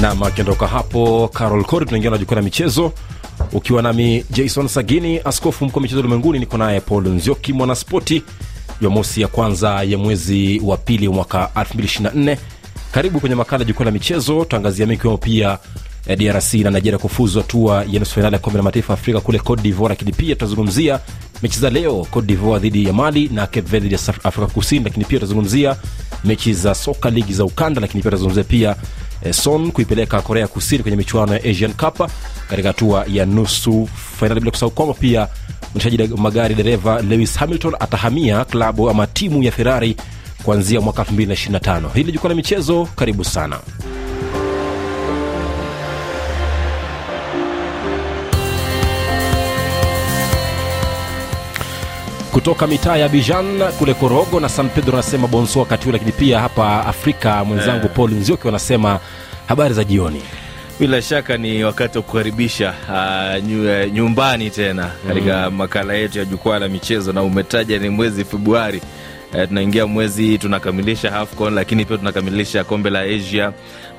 nam akiondoka hapo carol cori tunaingia na jukwaa la michezo. Ukiwa nami jason sagini askofu mkuu wa michezo ulimwenguni niko naye paul nzioki mwanaspoti jumamosi ya kwanza ya mwezi wa pili mwaka 224 karibu kwenye makala jukwaa la michezo tuangazia mengi ikiwemo pia eh, drc na nigeria kufuzu hatua ya nusu fainali ya kombe la mataifa afrika kule cote divoire. Lakini pia tutazungumzia mechi za leo cote divoire dhidi ya mali na cape dhidi ya afrika kusini. Lakini pia tutazungumzia mechi za soka ligi za ukanda. Lakini pia tutazungumzia pia eh, son kuipeleka korea kusini kwenye michuano ya asian cup katika hatua ya nusu fainali bila kusahau kwamba pia mwendeshaji magari dereva lewis hamilton atahamia klabu ama timu ya ferrari kuanzia mwaka 225 hili jukwaa la michezo karibu sana kutoka mitaa ya bijan kule korogo na san pedro anasema bonso wakati huu lakini pia hapa afrika mwenzangu yeah. paul nzioki wanasema habari za jioni bila shaka ni wakati wa kukaribisha uh, nyu, nyumbani tena katika mm. makala yetu ya jukwaa la michezo na umetaja ni mwezi februari uh, tunaingia mwezi tunakamilisha AFCON lakini pia tunakamilisha kombe la asia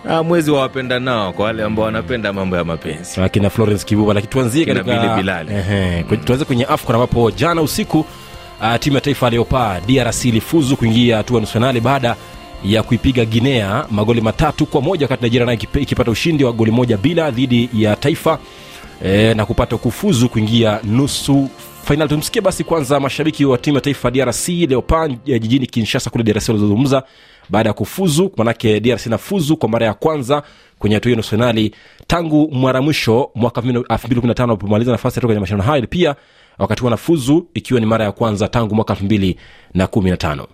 na mwezi wa wapenda nao kwa wale ambao wanapenda mambo ya mapenzi akina florence kibuba lakini tuanzie katika Bilali. Tuanzie kwenye afcon ambapo jana usiku uh, timu ya taifa aliyopaa drc ilifuzu kuingia hatua nusu fainali baada ya kuipiga guinea magoli matatu kwa moja wakati nigeria nayo ikipata ushindi wa goli moja bila dhidi ya taifa e, na kupata kufuzu kuingia nusu fainali tumsikie basi kwanza mashabiki wa timu ya taifa drc leopan jijini kinshasa kule drc walizozungumza baada ya kufuzu manake drc inafuzu kwa mara ya kwanza kwenye hatua hiyo nusu fainali tangu mara mwisho mwaka 2015 alipomaliza nafasi ya kwenye mashindano hayo. Pia wakati wanafuzu ikiwa ni mara ya kwanza tangu mwaka 2015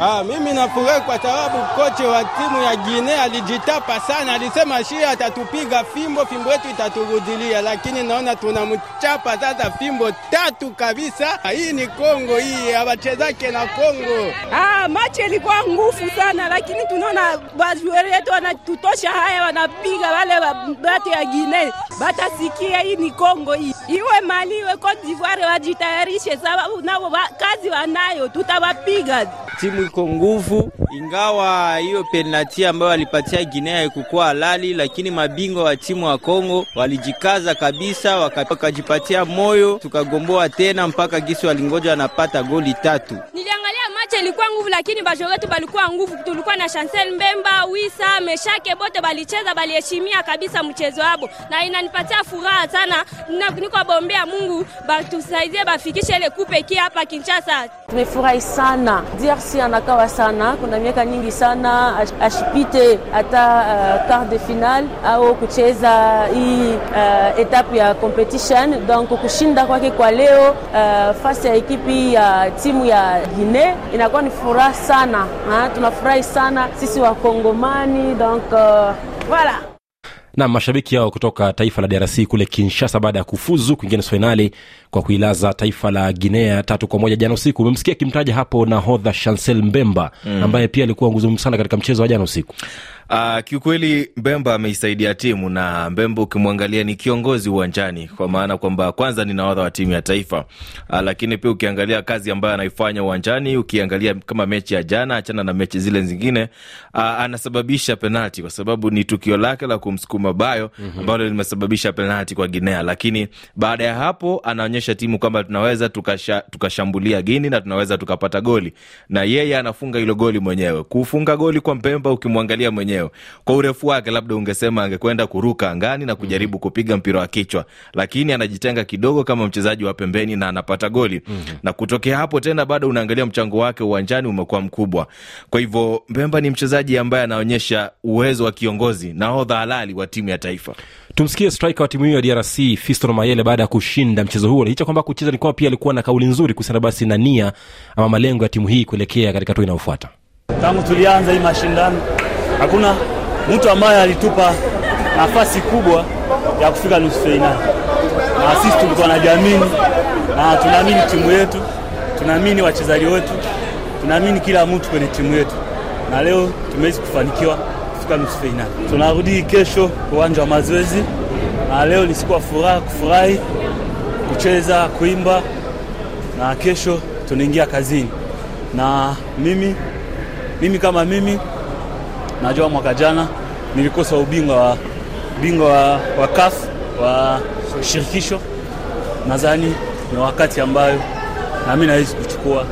Ah, mimi nafurahi kwa sababu kocha wa timu ya Guinea alijitapa sana, alisema shia atatupiga fimbo, fimbo yetu itaturudilia, lakini naona tunamchapa sasa fimbo tatu kabisa. Hii ni Kongo, hii hawachezake na Kongo. Ah, machi ilikuwa ngufu sana, lakini tunaona wajueri yetu wanatutosha haya, wanapiga wale wa- batu ya Guinea, batasikia hii ni Kongo hii, iwe Mali iwe Cote d'Ivoire, wajitayarishe sababu nao kazi wanayo, tutawapiga. Timu iko nguvu, ingawa hiyo penalti ambayo walipatia Guinea haikukuwa halali, lakini mabingwa wa timu wa Kongo walijikaza kabisa, wakajipatia moyo, tukagomboa tena mpaka gisi walingoja wanapata goli tatu. Niliangalia machi ilikuwa nguvu, lakini bajo wetu balikuwa nguvu. Tulikuwa na Chancel Mbemba, Wisa, Meshake, bote balicheza, baliheshimia kabisa mchezo wabo, na inanipatia furaha sana. Na- Niko bombea Mungu batusaidie bafikishe ile kupe kia hapa Kinshasa. Tumefurahi sana, DRC anakawa sana, kuna miaka nyingi sana ashipite hata uh, de final au kucheza hii uh, etape ya competition. Donc kushinda kwake kwa leo uh, fasi ya ekipi ya timu ya Guinea inakuwa ni furaha sana ha? Tunafurahi sana sisi Wakongomani, donc uh, voilà. Na mashabiki hao kutoka taifa la drc kule kinshasa baada ya kufuzu kuingia nusu fainali kwa kuilaza taifa la guinea tatu kwa moja jana usiku umemsikia akimtaja hapo nahodha chancel mbemba mm. ambaye pia alikuwa nguzo muhimu sana katika mchezo wa jana usiku Uh, kiukweli Mbemba ameisaidia timu na Mbemba ukimwangalia ni kiongozi uwanjani, kwa maana kwamba kwanza ni nahodha wa timu ya taifa. Uh, lakini pia ukiangalia kazi ambayo anaifanya uwanjani, ukiangalia kama mechi ya jana, achana na mechi zile zingine uh, anasababisha penalti kwa sababu ni tukio lake la kumsukuma bayo ambalo limesababisha penalti kwa Guinea, lakini baada ya hapo anaonyesha timu kwamba tunaweza tukasha, tukashambulia Gini na tunaweza tukapata goli, na yeye anafunga hilo goli mwenyewe. Kufunga goli kwa Mbemba ukimwangalia mwenyewe kwa urefu wake, labda ungesema angekwenda kuruka angani na kujaribu kupiga mpira wa kichwa, lakini anajitenga kidogo kama mchezaji wa pembeni na anapata goli. Na kutokea hapo tena bado unaangalia mchango wake uwanjani umekuwa mkubwa. Kwa hivyo Mbemba ni mchezaji ambaye anaonyesha uwezo wa kiongozi, nahodha halali wa timu ya taifa. tumsikie striker wa timu hiyo ya drc fiston mayele baada ya kushinda mchezo huo. Licha kwamba kucheza ni kwamba pia alikuwa na kauli nzuri kuhusiana basi na nia ama malengo ya timu hii kuelekea katika hatua inayofuata. Tangu tulianza hii mashindano hakuna mtu ambaye alitupa nafasi kubwa ya kufika nusu fainali, na sisi tulikuwa na jamini na tunaamini timu yetu, tunaamini wachezaji wetu, tunaamini kila mtu kwenye timu yetu, na leo tumeweza kufanikiwa kufika nusu fainali. Tunarudi kesho uwanja wa mazoezi, na leo ni siku ya furaha, kufurahi, kucheza, kuimba, na kesho tunaingia kazini. na mimi mimi kama mimi najua mwaka jana nilikosa ubingwa wa bingwa wa, wa CAF wa shirikisho. Nadhani ni wakati ambayo nami nawezi kuchukua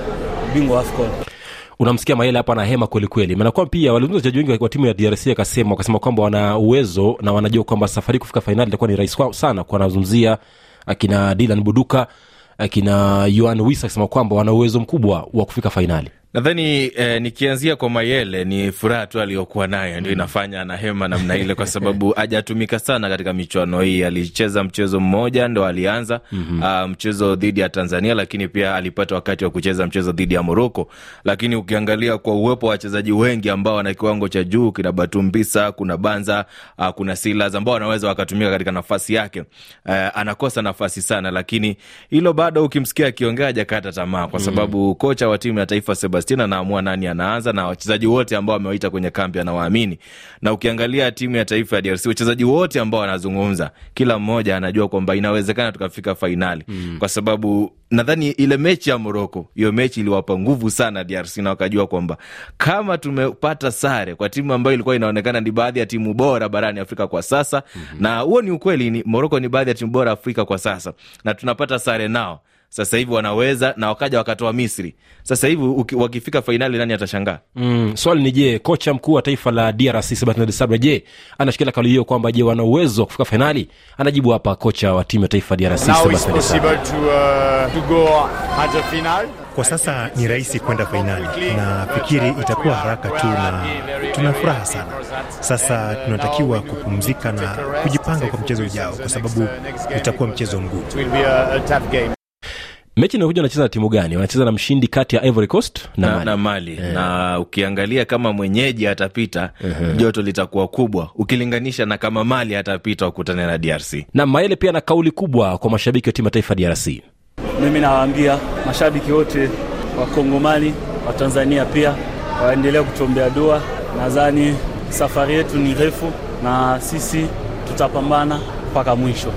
ubingwa wa AFCON. unamsikia maele hapa na hema kwelikweli manakuwa pia walizungumza wachezaji wengi wa timu ya drc akasema wakasema kwamba wana uwezo na wanajua kwamba safari kufika fainali itakuwa ni rahisi sana kwa anazungumzia akina dilan buduka akina yoan wis akisema kwamba wana uwezo mkubwa wa kufika fainali nadhani eh, nikianzia kwa mayele ni furaha tu aliyokuwa nayo. Ndio inafanya ana hema namna ile kwa sababu hajatumika sana katika michuano hii. Alicheza mchezo mmoja ndo alianza uh, mchezo dhidi ya tanzania lakini pia alipata wakati wa kucheza mchezo dhidi ya moroko lakini ukiangalia kwa uwepo wa wachezaji wengi ambao wana kiwango cha juu kina batumbisa kuna banza uh, kuna silas ambao wanaweza wakatumika katika nafasi yake. Uh, anakosa nafasi sana lakini hilo bado ukimsikia akiongea hajakata tamaa. Kwa sababu mm. kocha wa timu ya taifa Sebastian anaamua nani anaanza na wachezaji wote ambao amewaita kwenye kambi anawaamini. Na ukiangalia timu ya taifa ya DRC, wachezaji wote ambao wanazungumza, kila mmoja anajua kwamba inawezekana tukafika fainali mm. kwa sababu nadhani ile mechi ya Moroko, hiyo mechi iliwapa nguvu sana DRC na wakajua kwamba kama tumepata sare kwa timu ambayo ilikuwa inaonekana ni baadhi ya timu bora barani Afrika kwa sasa mm-hmm. na huo ni ukweli, ni Moroko ni baadhi ya timu bora Afrika kwa sasa, na tunapata sare nao sasa hivi wanaweza na wakaja wakatoa Misri. Sasa hivi wakifika fainali, nani atashangaa? mm, swali ni je kocha mkuu wa taifa la drc Sebastian Desabre je anashikilia kauli hiyo kwamba je wana uwezo wa kufika fainali anajibu hapa kocha wa timu ya taifa drc Now Sebastian Desabre. to, uh, to go at final. Kwa sasa ni rahisi kwenda fainali na fikiri itakuwa haraka tu, na tuna furaha sana. Sasa tunatakiwa kupumzika na kujipanga kwa mchezo ujao, kwa sababu itakuwa mchezo mgumu. Mechi inayokuja wanacheza na timu gani? Wanacheza na mshindi kati ya ivory coast na, na, Mali. na mali. Na ukiangalia kama mwenyeji atapita joto litakuwa kubwa. Ukilinganisha na kama mali atapita wakutane na drc na maele pia na kauli kubwa kwa mashabiki wa timu ya taifa drc Mimi nawaambia mashabiki wote wa Kongomani, wa Tanzania pia waendelea kutuombea dua. Nadhani safari yetu ni refu na sisi tutapambana mpaka mwisho.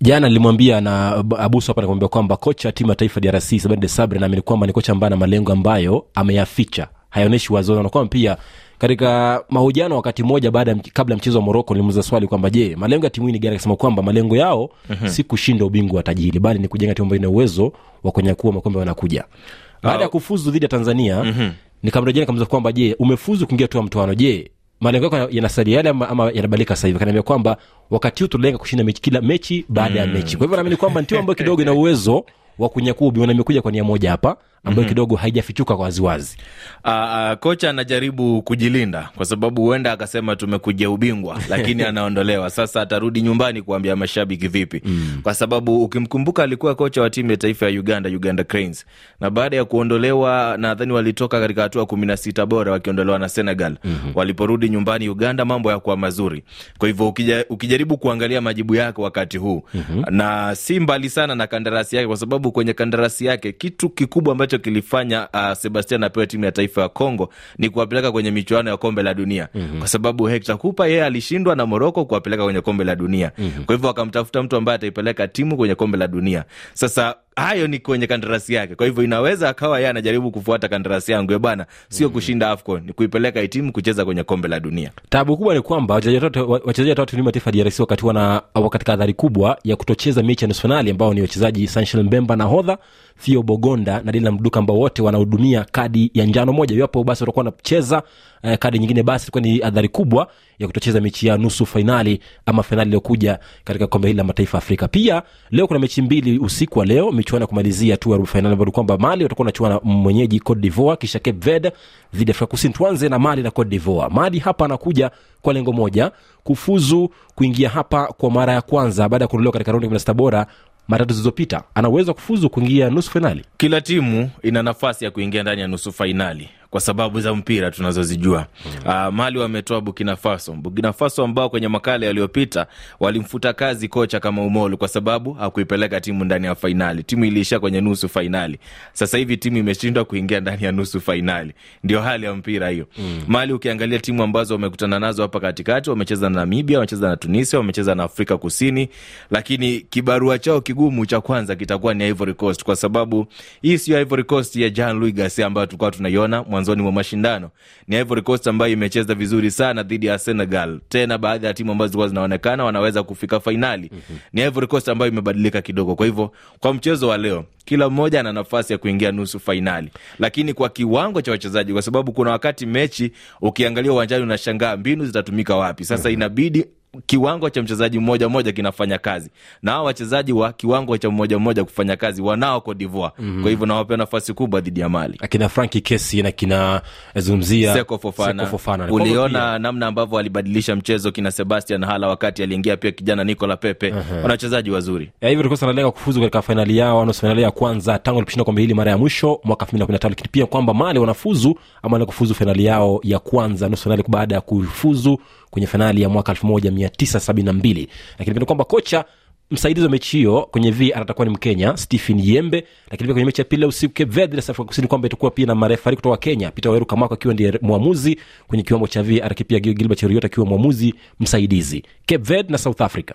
Jana nilimwambia na abusu abuso hapa nikamwambia kwamba kocha timu ya taifa drc Sabin de Sabre naamini kwamba ni kocha ambaye ana malengo ambayo ameyaficha. Hayaoneshi wazoni, na kwamba pia katika mahojiano wakati mmoja baada kabla ya mchezo wa moroko nilimuuliza swali kwamba je malengo ya timu hii ni gani? Akasema kwamba malengo yao mm-hmm. si kushinda ubingwa wa taji hili bali ni kujenga timu ambayo ina uwezo wa kunyakua makombe wanakuja. Baada ya kufuzu dhidi ya tanzania mm-hmm. nikamrejea nikamuuliza kwamba je umefuzu kuingia tu mtoano? Je malengo yako yanasalia yale ama, ama yanabadilika sasa hivi. Kanaambia kwamba wakati huu tunalenga kushinda mechi kila mechi baada ya mechi. Kwa hivyo naamini kwamba ni timu ambayo kidogo ina uwezo wa kunyakua ubingwa imekuja kwa nia moja hapa ambayo mm-hmm. kidogo haijafichuka kwa waziwazi Uh, uh, kocha anajaribu kujilinda kwa sababu huenda akasema tumekuja ubingwa lakini anaondolewa sasa atarudi nyumbani kuambia mashabiki vipi mm. kwa sababu ukimkumbuka alikuwa kocha wa timu ya taifa ya uganda uganda cranes na baada ya kuondolewa nadhani walitoka katika hatua kumi na sita bora wakiondolewa na senegal mm-hmm. waliporudi nyumbani uganda mambo yakuwa mazuri kwa hivyo ukija, ukijaribu kuangalia majibu yake wakati huu mm-hmm. na si mbali sana na kandarasi yake kwa sababu kwenye kandarasi yake kitu kikubwa ambacho kilifanya uh, sebastian apewe timu ya taifa ya congo ni kuwapeleka kwenye michuano ya kombe la dunia mm-hmm. kwa sababu hector kupa yeye alishindwa na moroko kuwapeleka kwenye kombe la dunia mm-hmm. kwa hivyo akamtafuta mtu ambaye ataipeleka timu kwenye kombe la dunia sasa hayo ni kwenye kandarasi yake. Kwa hivyo inaweza akawa yeye anajaribu kufuata kandarasi yangu ya bana. Sio kushinda afcon ni kuipeleka timu kucheza kwenye kombe la dunia. Tabu kubwa ni kwamba wachezaji watatu timu ya taifa drc wakati wana katika adhari kubwa ya kutocheza mechi ya nusu fainali ambao ni wachezaji sanshel mbemba na hodha theo bogonda na dila mduka ambao wote wanahudumia kadi ya njano moja. Iwapo basi watakuwa wanacheza eh, kadi nyingine basi itakuwa ni adhari kubwa ya kutocheza mechi ya nusu fainali ama fainali iliyokuja katika kombe hili la mataifa afrika. Pia leo kuna mechi mbili usiku wa leo michuano ya kumalizia tu ya robo fainali ambapo kwamba mali watakuwa wanachuana mwenyeji cote divoire kisha cape verde dhidi ya afrika kusini. Tuanze na mali na cote divoire. Mali hapa anakuja kwa lengo moja kufuzu kuingia hapa kwa mara ya kwanza baada ya kuondolewa katika raundi ya 16 bora mara tatu zilizopita ana uwezo wa kufuzu kuingia nusu fainali kila timu ina nafasi ya kuingia ndani ya nusu fainali kwa sababu za mpira tunazozijua. Uh, Mali wametoa Burkina Faso, Burkina Faso ambao kwenye makala yaliyopita walimfuta kazi kocha kama Umolu kwa sababu hakuipeleka timu ndani ya fainali. Timu iliishia kwenye nusu fainali. Sasa hivi timu imeshindwa kuingia ndani ya nusu fainali, ndio hali ya mpira hiyo. Mm. Mali ukiangalia timu ambazo wamekutana nazo hapa katikati, wamecheza na Namibia, wamecheza na Tunisia, wamecheza na Afrika Kusini, lakini kibarua chao kigumu cha kwanza kitakuwa ni Ivory Coast, kwa sababu hii sio Ivory Coast ya Jean Louis Gasset ambayo tulikuwa tunaiona mwanzoni mwa mashindano. Ni Ivory Coast ambayo imecheza vizuri sana dhidi ya Senegal, tena baadhi ya timu ambazo zilikuwa zinaonekana wanaweza kufika fainali. Mm-hmm. Ni Ivory Coast ambayo imebadilika kidogo. Kwa hivyo kwa mchezo wa leo kila mmoja ana nafasi ya kuingia nusu fainali, lakini kwa kiwango cha wachezaji, kwa sababu kuna wakati mechi ukiangalia uwanjani unashangaa mbinu zitatumika wapi. Sasa inabidi kiwango cha mchezaji mmoja mmoja kinafanya kazi na hao wachezaji wa kiwango cha mmoja mmoja kufanya kazi wanao Cote d'Ivoire. Mm-hmm. Kwa hivyo nawapea nafasi kubwa dhidi ya Mali. akina franki kesi na kina zungumzia Seko Fofana, Seko Fofana. Uliona namna ambavyo alibadilisha mchezo kina Sebastian Hala wakati aliingia pia kijana Nicola Pepe. Wana wachezaji wazuri. ya hivyo tulikuwa tunalenga kufuzu katika fainali yao nusu fainali ya kwanza tangu aliposhinda kombe hili mara ya mwisho mwaka 2015 lakini pia kwamba Mali wanafuzu ama wanaenda kufuzu fainali yao ya kwanza nusu fainali baada ya kufuzu kwenye fainali ya mwaka 1972 lakini pia kwamba kocha msaidizi wa mechi hiyo kwenye var atakuwa ni Mkenya Stephen Yembe, lakini pia kwenye mechi ya pili usiku Cape Verde dhidi Afrika Kusini kwamba itakuwa pia na marefari kutoka Kenya, Peter Waweru Kamako akiwa ndiye mwamuzi kwenye kiwambo cha var pia Gilbert Cheruiyot akiwa mwamuzi msaidizi. Cape Verde na South Africa.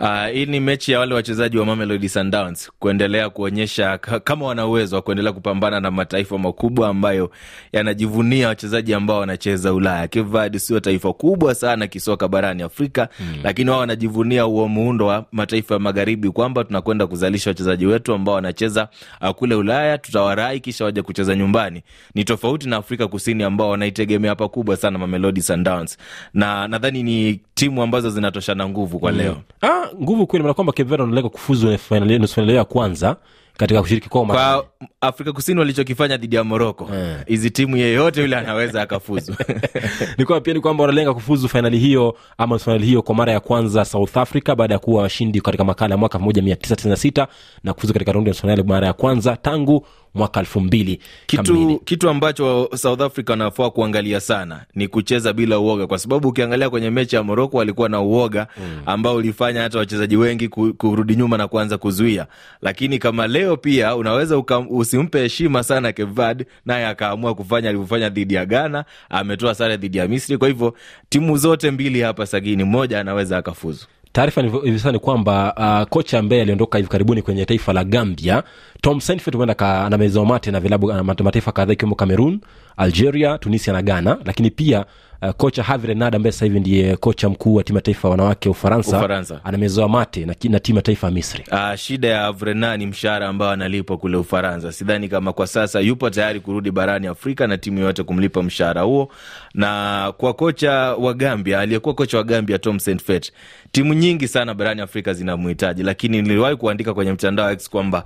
Uh, hii ni mechi ya wale wachezaji wa Mamelodi Sundowns kuendelea kuonyesha kama wana uwezo wa kuendelea kupambana na mataifa makubwa ambayo yanajivunia wachezaji ambao wanacheza Ulaya. Cape Verde sio taifa kubwa sana kisoka barani Afrika mm. lakini wao wanajivunia huo muundo wa mataifa ya magharibi kwamba tunakwenda kuzalisha wachezaji wetu ambao wanacheza uh, kule Ulaya, tutawarai kisha waje kucheza nyumbani. Ni tofauti na Afrika Kusini ambao wanaitegemea pakubwa sana Mamelodi Sundowns, na nadhani ni timu ambazo zinatoshana nguvu kwa leo. Ah, nguvu kweli, maana kwamba Verde wanalenga kufuzu nusu fainali ya kwanza katika kushiriki kwao kwa Afrika Kusini walichokifanya dhidi ya Moroko, hizi timu yeyote yule anaweza akafuzu. ni kwamba pia ni kwamba wanalenga kufuzu fainali hiyo ama fainali hiyo kwa mara ya kwanza South Africa baada ya kuwa washindi katika makala ya mwaka 1996 na kufuzu katika raundi ya fainali mara ya kwanza tangu mwaka elfu mbili kitu, kitu ambacho South Africa wanafaa kuangalia sana ni kucheza bila uoga, kwa sababu ukiangalia kwenye mechi ya Moroko walikuwa na uoga ambao ulifanya hata wachezaji wengi kurudi nyuma na kuanza kuzuia. Lakini kama leo pia unaweza uka, usimpe heshima sana Kevad, naye akaamua kufanya alivyofanya dhidi ya Ghana, ametoa sare dhidi ya Misri. Kwa hivyo timu zote mbili hapa sagini, mmoja anaweza akafuzu. Taarifa hivisasa hivi sasa ni kwamba uh, kocha ambaye aliondoka hivi karibuni kwenye taifa la gambia tom senfet huenda anamezewa mate na vilabu mataifa kadhaa ikiwemo cameroon algeria tunisia na ghana lakini pia uh, kocha havi renard ambaye sasa hivi ndiye kocha mkuu wa timu ya taifa wanawake ufaransa, Ufaransa. anamezoa mate na, na timu ya taifa ya misri Uh, shida ya Vrena ni mshahara ambao analipwa kule Ufaransa. Sidhani kama kwa sasa yupo tayari kurudi barani Afrika na timu yoyote kumlipa mshahara huo. Na kwa kocha wa Gambia, aliyekuwa kocha wa Gambia Tom Saintfiet, timu nyingi sana barani Afrika zinamhitaji, lakini niliwahi kuandika kwenye mtandao X kwamba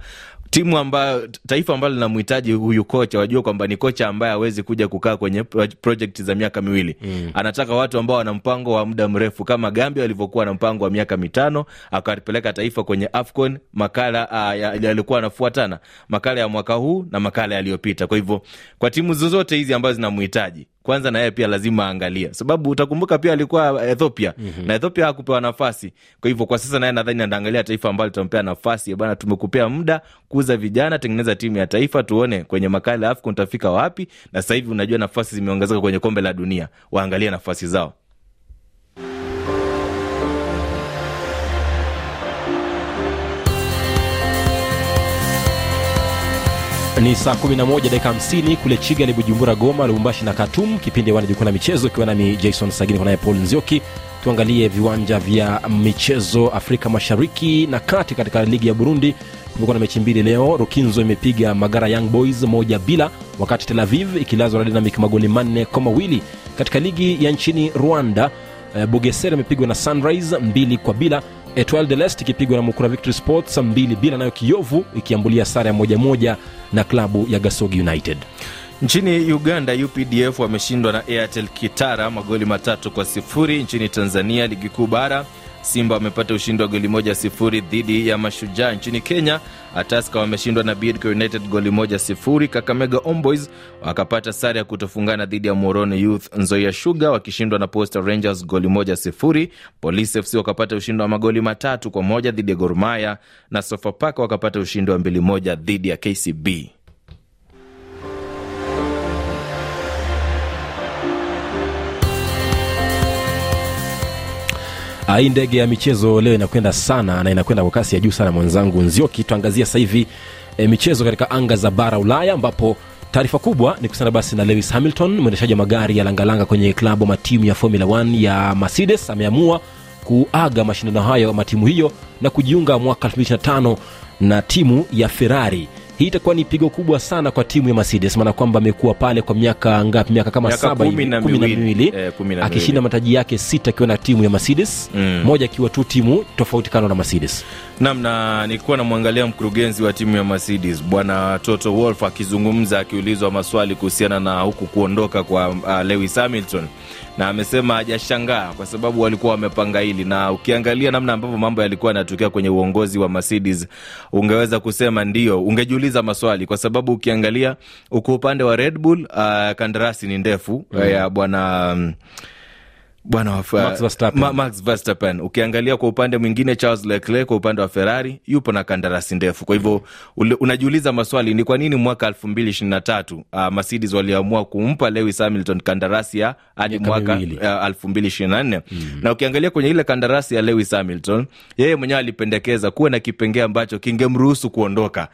timu ambayo taifa ambalo linamhitaji huyu kocha wajua kwamba ni kocha ambaye hawezi kuja kukaa kwenye pro- project za miaka miwili mm. anataka watu ambao wana mpango wa muda mrefu kama gambia walivyokuwa na mpango wa miaka mitano akapeleka taifa kwenye afcon makala uh, yalikuwa anafuatana makala ya mwaka huu na makala yaliyopita kwa hivyo kwa timu zozote hizi ambazo zinamhitaji kwanza na yeye pia lazima aangalia sababu utakumbuka pia alikuwa ethiopia. Mm-hmm. na ethiopia hakupewa nafasi. Kwa hivyo kwa sasa naye nadhani anaangalia taifa ambalo litampea nafasi. Bana tumekupea muda kuza vijana tengeneza timu ya taifa tuone kwenye makala ya afcon utafika wapi. Na sasa hivi unajua nafasi zimeongezeka kwenye kombe la dunia. Waangalie nafasi zao ni saa 11 dakika 50 kule chigali bujumbura goma lubumbashi na katum kipindi wana jukwaa la michezo ikiwa nami jason sagini naye paul nzioki. Tuangalie viwanja vya michezo afrika mashariki na kati katika ligi ya burundi. Kumekuwa na mechi mbili leo. Rukinzo imepiga magara young boys moja bila wakati tel aviv ikilazwa na Dinamik magoli manne kwa mawili. Katika ligi ya nchini rwanda eh, bugesera imepigwa na sunrise mbili kwa bila etoile de lest ikipigwa na mukura victory sports mbili bila nayo kiovu ikiambulia sare ya moja moja na klabu ya gasogi united. Nchini uganda updf wameshindwa na airtel kitara magoli matatu kwa sifuri. Nchini tanzania ligi kuu bara Simba wamepata ushindi wa goli moja sifuri dhidi ya Mashujaa nchini Kenya. Ataska wameshindwa na Bidco United goli moja sifuri. Kakamega Omboys wakapata sare ya kutofungana dhidi ya Morone Youth. Nzoia Sugar wakishindwa na Posta Rangers goli moja sifuri. Police FC wakapata ushindi wa magoli matatu kwa moja dhidi ya Gor Mahia na Sofapaka wakapata ushindi wa mbili moja dhidi ya KCB. Hii ndege ya michezo leo inakwenda sana na inakwenda kwa kasi ya juu sana mwenzangu nzioki. Tuangazia hivi e, michezo katika anga za bara ulaya ambapo taarifa kubwa ni kuhusiana basi na lewis hamilton mwendeshaji wa magari ya langalanga kwenye klabu ama timu ya formula 1 ya mercedes ameamua kuaga mashindano hayo ama timu hiyo na kujiunga mwaka 2025 na timu ya ferrari hii itakuwa ni pigo kubwa sana kwa timu ya mercedes maana kwamba amekuwa pale kwa miaka ngapi miaka kama Miaka saba kumi na miwili. miwili Eh, akishinda mataji yake sita akiwa na timu ya mercedes Mm. moja akiwa tu timu tofauti kando na mercedes nam na nilikuwa namwangalia mkurugenzi wa timu ya mercedes bwana toto wolf akizungumza akiulizwa maswali kuhusiana na huku kuondoka kwa uh, lewis hamilton. Na amesema hajashangaa kwa sababu walikuwa wamepanga hili. Na ukiangalia namna ambavyo mambo yalikuwa yanatokea kwenye uongozi wa mercedes ungeweza kusema ndio. Ungejiuliza maswali kwa sababu ukiangalia uko upande wa red bull uh, kandarasi ni ndefu mm. ya bwana um, bwana wa Max Verstappen. Ma, Max Verstappen. Ukiangalia kwa upande mwingine Charles Leclerc kwa upande wa Ferrari yupo na kandarasi ndefu. Kwa hivyo unajiuliza maswali ni kwa nini mwaka 2023 uh, Mercedes waliamua kumpa Lewis Hamilton kandarasi ya hadi mwaka elfu uh, 2024 na ukiangalia kwenye ile kandarasi ya Lewis Hamilton yeye mwenyewe alipendekeza kuwe na kipengee ambacho kingemruhusu kuondoka Ku-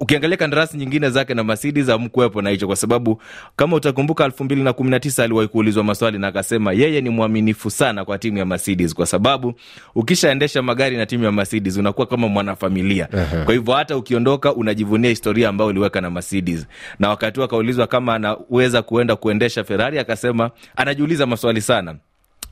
ukiangalia kandarasi nyingine zake na Mercedes amkuwepo na hicho, kwa sababu kama utakumbuka elfu mbili na kumi na tisa aliwahi kuulizwa maswali na akasema yeye ni mwaminifu sana kwa timu ya Mercedes, kwa sababu ukishaendesha magari na timu ya Mercedes unakuwa kama mwanafamilia. Kwa hivyo hata ukiondoka unajivunia historia ambayo uliweka na Mercedes. Na wakati akaulizwa kama anaweza kuenda kuendesha Ferrari, akasema anajiuliza maswali sana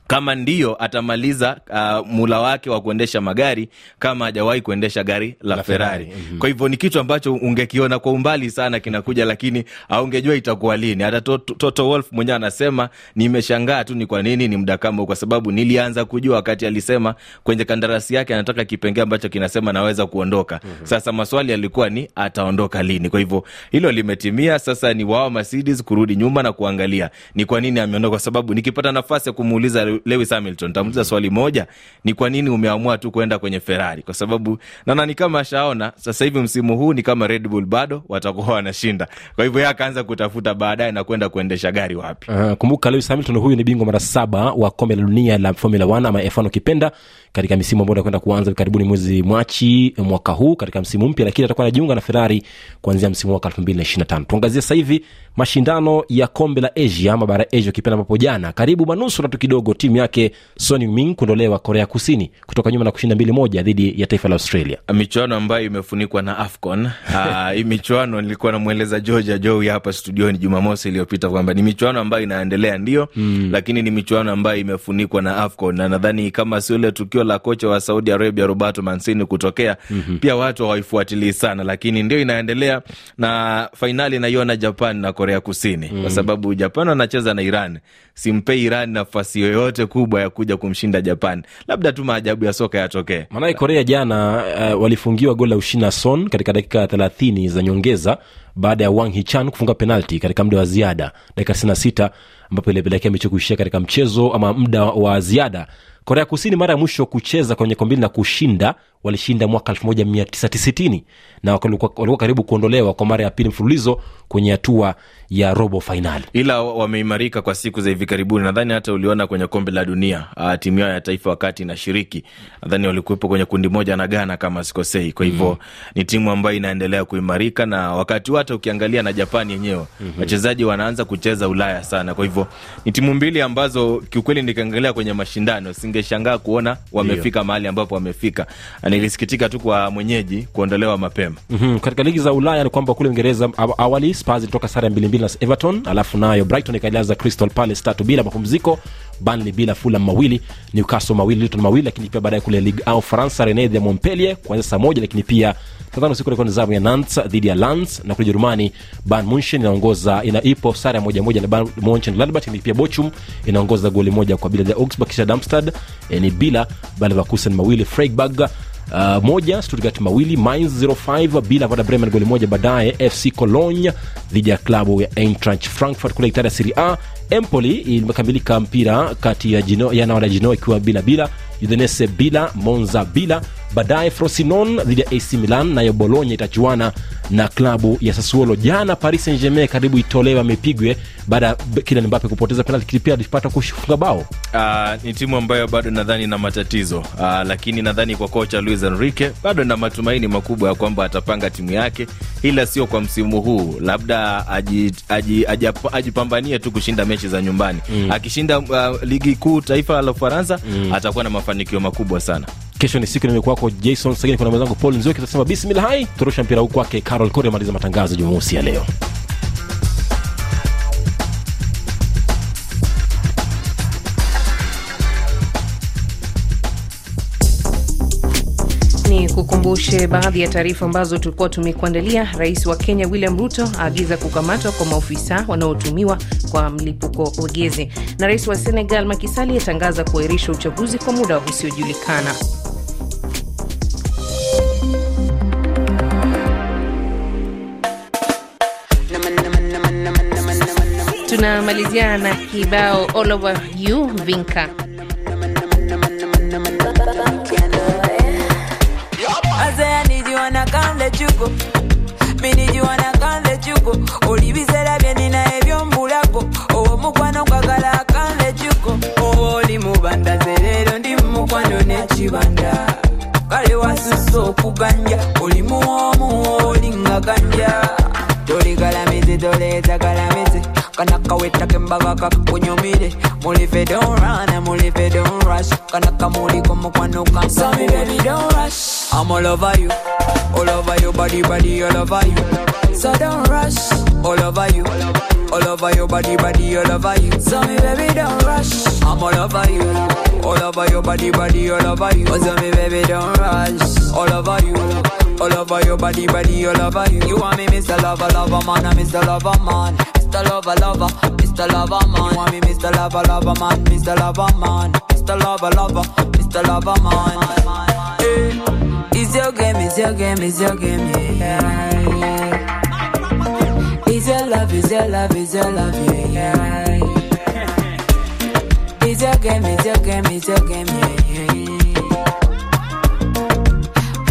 kama ndiyo atamaliza uh, mula wake wa kuendesha magari kama hajawahi kuendesha gari la, La Ferrari. Ferrari, mhm. Kwa hivyo ni kitu ambacho ungekiona kwa umbali sana kinakuja, lakini aungejua itakuwa lini. Hata Toto, Toto Wolf mwenyewe anasema nimeshangaa tu ni kwa nini ni muda kama kwa sababu nilianza kujua wakati alisema kwenye kandarasi yake anataka kipengee ambacho kinasema naweza kuondoka. Sasa maswali yalikuwa ni ataondoka lini. Kwa hivyo hilo limetimia. Sasa ni wao Mercedes kurudi nyuma na kuangalia ni kwa nini ameondoka, kwa sababu nikipata nafasi ya kumuuliza Lewis Hamilton tamuuliza swali moja, ni kwa nini umeamua tu kwenda kwenye Ferrari? Kwa sababu naona ni kama ashaona sasa hivi msimu huu ni kama Red Bull bado watakuwa wanashinda, kwa hivyo yeye akaanza kutafuta baadaye na kwenda kuendesha gari wapi. Uh, kumbuka lewis hamilton huyu ni bingwa mara saba wa kombe la dunia la formula 1 ama f1 ukipenda katika misimu ambayo anakwenda kuanza karibuni mwezi Machi mwaka huu katika msimu mpya lakini atakuwa anajiunga na ferrari kuanzia msimu mwaka 2025 tuangazie sasa hivi mashindano ya kombe la asia ama bara asia ukipenda ambapo jana karibu manusura tu kidogo timu yake Son Heung-min kuondolewa korea kusini kutoka nyuma na kushinda mbili moja dhidi ya taifa la australia michuano ambayo imefunikwa na afcon Ah, hii michuano nilikuwa namweleza georgia joi hapa studioni jumamosi iliyopita kwamba ni michuano ambayo inaendelea ndio mm. lakini ni michuano ambayo imefunikwa na afcon na nadhani kama sio ile tukio la kocha wa saudi arabia roberto Mancini kutokea mm-hmm. pia watu hawaifuatilii sana lakini ndio inaendelea na fainali naiona japan na korea kusini mm. kwa sababu japan wanacheza na iran simpei iran nafasi yoyote kubwa ya kuja kumshinda japan. Labda tu maajabu ya soka yatokee. Maanake korea jana uh, walifungiwa goli la ushindi na son katika dakika thelathini za nyongeza baada ya wang hichan kufunga penalti katika muda wa ziada dakika 96 ambapo ilipelekea mechi kuishia katika mchezo ama muda wa ziada korea kusini mara ya mwisho kucheza kwenye kombili na kushinda walishinda mwaka 1990 na walikuwa karibu kuondolewa kwa mara ya pili mfululizo kwenye hatua ya robo fainali ila wameimarika kwa siku za hivi karibuni nadhani hata uliona kwenye kombe la dunia uh, timu yao ya taifa wakati inashiriki nadhani walikuwepo kwenye kundi moja na ghana kama sikosei kwa hivyo mm. ni timu ambayo inaendelea kuimarika na wakati hata ukiangalia na japani yenyewe mm-hmm. wachezaji wanaanza kucheza ulaya sana kwa hivyo ni timu mbili ambazo kiukweli nikiangalia kwenye mashindano singeshangaa kuona wamefika mahali ambapo wamefika nilisikitika tu kwa mwenyeji kuondolewa mapema mm-hmm. katika ligi za ulaya ni kwamba kule uingereza awali spurs ilitoka sare ya mbilimbili na everton alafu nayo brighton ikailaza crystal palace tatu bila mapumziko Burnley bila, Fulham mawili, Newcastle mawili, Luton mawili. Lakini pia baadaye kule Ligue 1 Faransa, Rennes ya Montpellier kuanzia saa moja, lakini pia saa usiku ilikuwa ni zamu ya Nantes dhidi ya Lens, na kule Jerumani Bayern Munchen inaongoza ina ipo sare ya moja moja na Bayern Mönchengladbach, ni pia Bochum inaongoza goli moja kwa bila ya Augsburg, kisha Darmstadt eh, ni bila. Bayer Leverkusen mawili, Freiburg Uh, moja Stuttgart mawili Mainz 05 bila Werder Bremen goli moja. Baadaye FC Cologne dhidi ya klabu ya Eintracht Frankfurt kule Italia Serie A. Empoli imekamilika mpira kati ya Nao na Genoa ikiwa bila bila. Udinese bila Monza bila baadaye Frosinone dhidi ya AC Milan nayo Bologna itachuana na klabu ya Sassuolo jana Paris Saint Germain karibu itolewe amepigwe baada ya Kylian Mbappe kupoteza penalti lakini pia alipata kufunga bao Uh, ni timu ambayo bado nadhani na matatizo uh, lakini nadhani kwa kocha Luis Enrique bado na matumaini makubwa ya kwamba atapanga timu yake, ila sio kwa msimu huu, labda ajipambanie aji, aji, aji tu kushinda mechi za nyumbani mm. Akishinda uh, ligi kuu taifa la Ufaransa mm. atakuwa na mafanikio makubwa sana. Kesho ni siku nimekuwako Jason Sagini, kuna mwenzangu Paul Nzioki atasema bismillah hai, turusha mpira huu kwake Carol Kore amaliza matangazo Jumamosi ya leo. Ni kukumbushe baadhi ya taarifa ambazo tulikuwa tumekuandalia. Rais wa Kenya William Ruto aagiza kukamatwa kwa maofisa wanaotumiwa kwa mlipuko wa gezi, na rais wa Senegal Macky Sall atangaza kuahirisha uchaguzi kwa muda usiojulikana. Tunamalizia na kibao all over you Vinka. oli biseera ebyombulako owomukwano kwagala akanlejuko oba oli mubandaze leero ndi mumukwano nekibanda kale wasusa okuganja oli toleeta galamizi kanakawetake embaga kakunyumire mulive don't run mulive don't rush. Kanaka muliko mukwano kanso me baby don't rush. I'm all over you. All over your body body all over you. So don't rush. All over you. All over your body body all over you. So me baby don't rush. I'm all over you. All over your body body all over you. Oh, so me baby don't rush. All over you. All over your body body all over you. You want me Mr. Lover Lover man I'm Mr. Lover man Mr. Lover Lover Mr. Lover man you want me Mr. Lover Lover man Mr. Lover man Mr. Lover Lover Mr. Lover man hey. It's your game, it's your game, it's your game, yeah, yeah. It's your love, it's your love, it's your love, yeah, yeah. It's your game, it's your game, it's your game, yeah, yeah.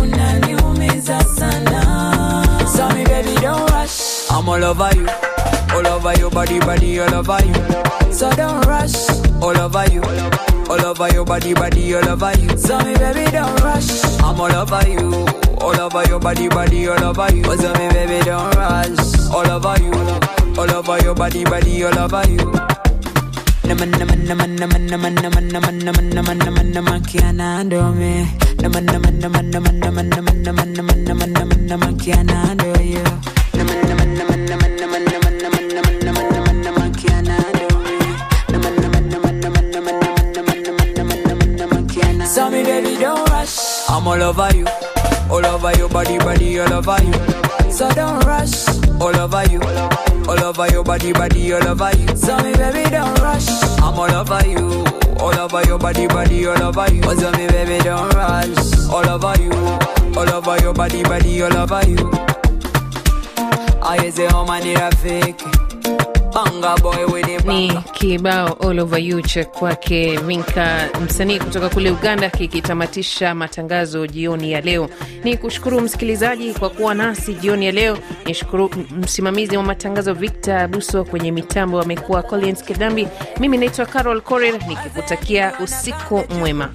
Unaniumiza sana. So me baby don't rush. I'm all over you. All over your body, body, all over you. So don't rush. All over you. All over your body, body, all over you. So me baby don't rush. I'm all over you. All over your body, body, all over you. So me baby don't rush. All over you. All over your body, body, all over you. Naman naman naman naman naman naman naman naman naman naman naman kianando me. Naman naman naman naman naman naman naman naman naman naman naman kianando you. Naman naman naman naman naman naman So me baby don't rush. I'm all over you. All over your body, body, all over you. So don't rush. All over you. All over your body, body, all over you. So me baby don't rush. I'm all over you. All over your body, body, all over you. So me baby don't rush. All over you. All over your body, body, all over you. I say home and rafiki. Banga boy with the Ni kibao all over you cha kwake Vinka, msanii kutoka kule Uganda, kikitamatisha matangazo jioni ya leo. Ni kushukuru msikilizaji kwa kuwa nasi jioni ya leo. Nishukuru msimamizi wa matangazo Victor Abuso, kwenye mitambo amekuwa Collins Kedambi. Mimi naitwa Carol Korir nikikutakia usiku mwema.